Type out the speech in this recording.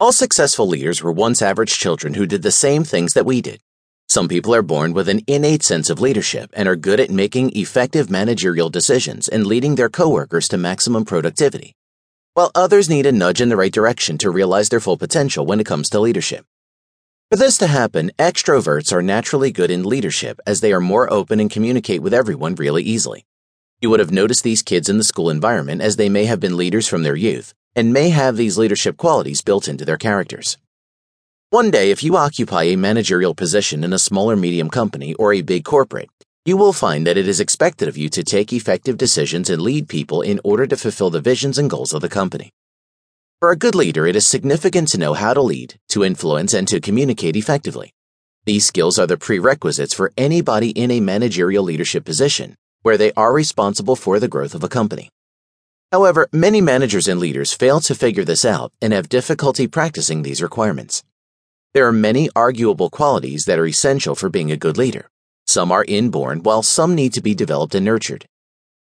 All successful leaders were once average children who did the same things that we did. Some people are born with an innate sense of leadership and are good at making effective managerial decisions and leading their coworkers to maximum productivity, while others need a nudge in the right direction to realize their full potential when it comes to leadership. For this to happen, extroverts are naturally good in leadership as they are more open and communicate with everyone really easily. You would have noticed these kids in the school environment as they may have been leaders from their youth and may have these leadership qualities built into their characters. One day, if you occupy a managerial position in a small or medium company or a big corporate, you will find that it is expected of you to take effective decisions and lead people in order to fulfill the visions and goals of the company. For a good leader, it is significant to know how to lead, to influence, and to communicate effectively. These skills are the prerequisites for anybody in a managerial leadership position, where they are responsible for the growth of a company. However, many managers and leaders fail to figure this out and have difficulty practicing these requirements. There are many arguable qualities that are essential for being a good leader. Some are inborn, while some need to be developed and nurtured.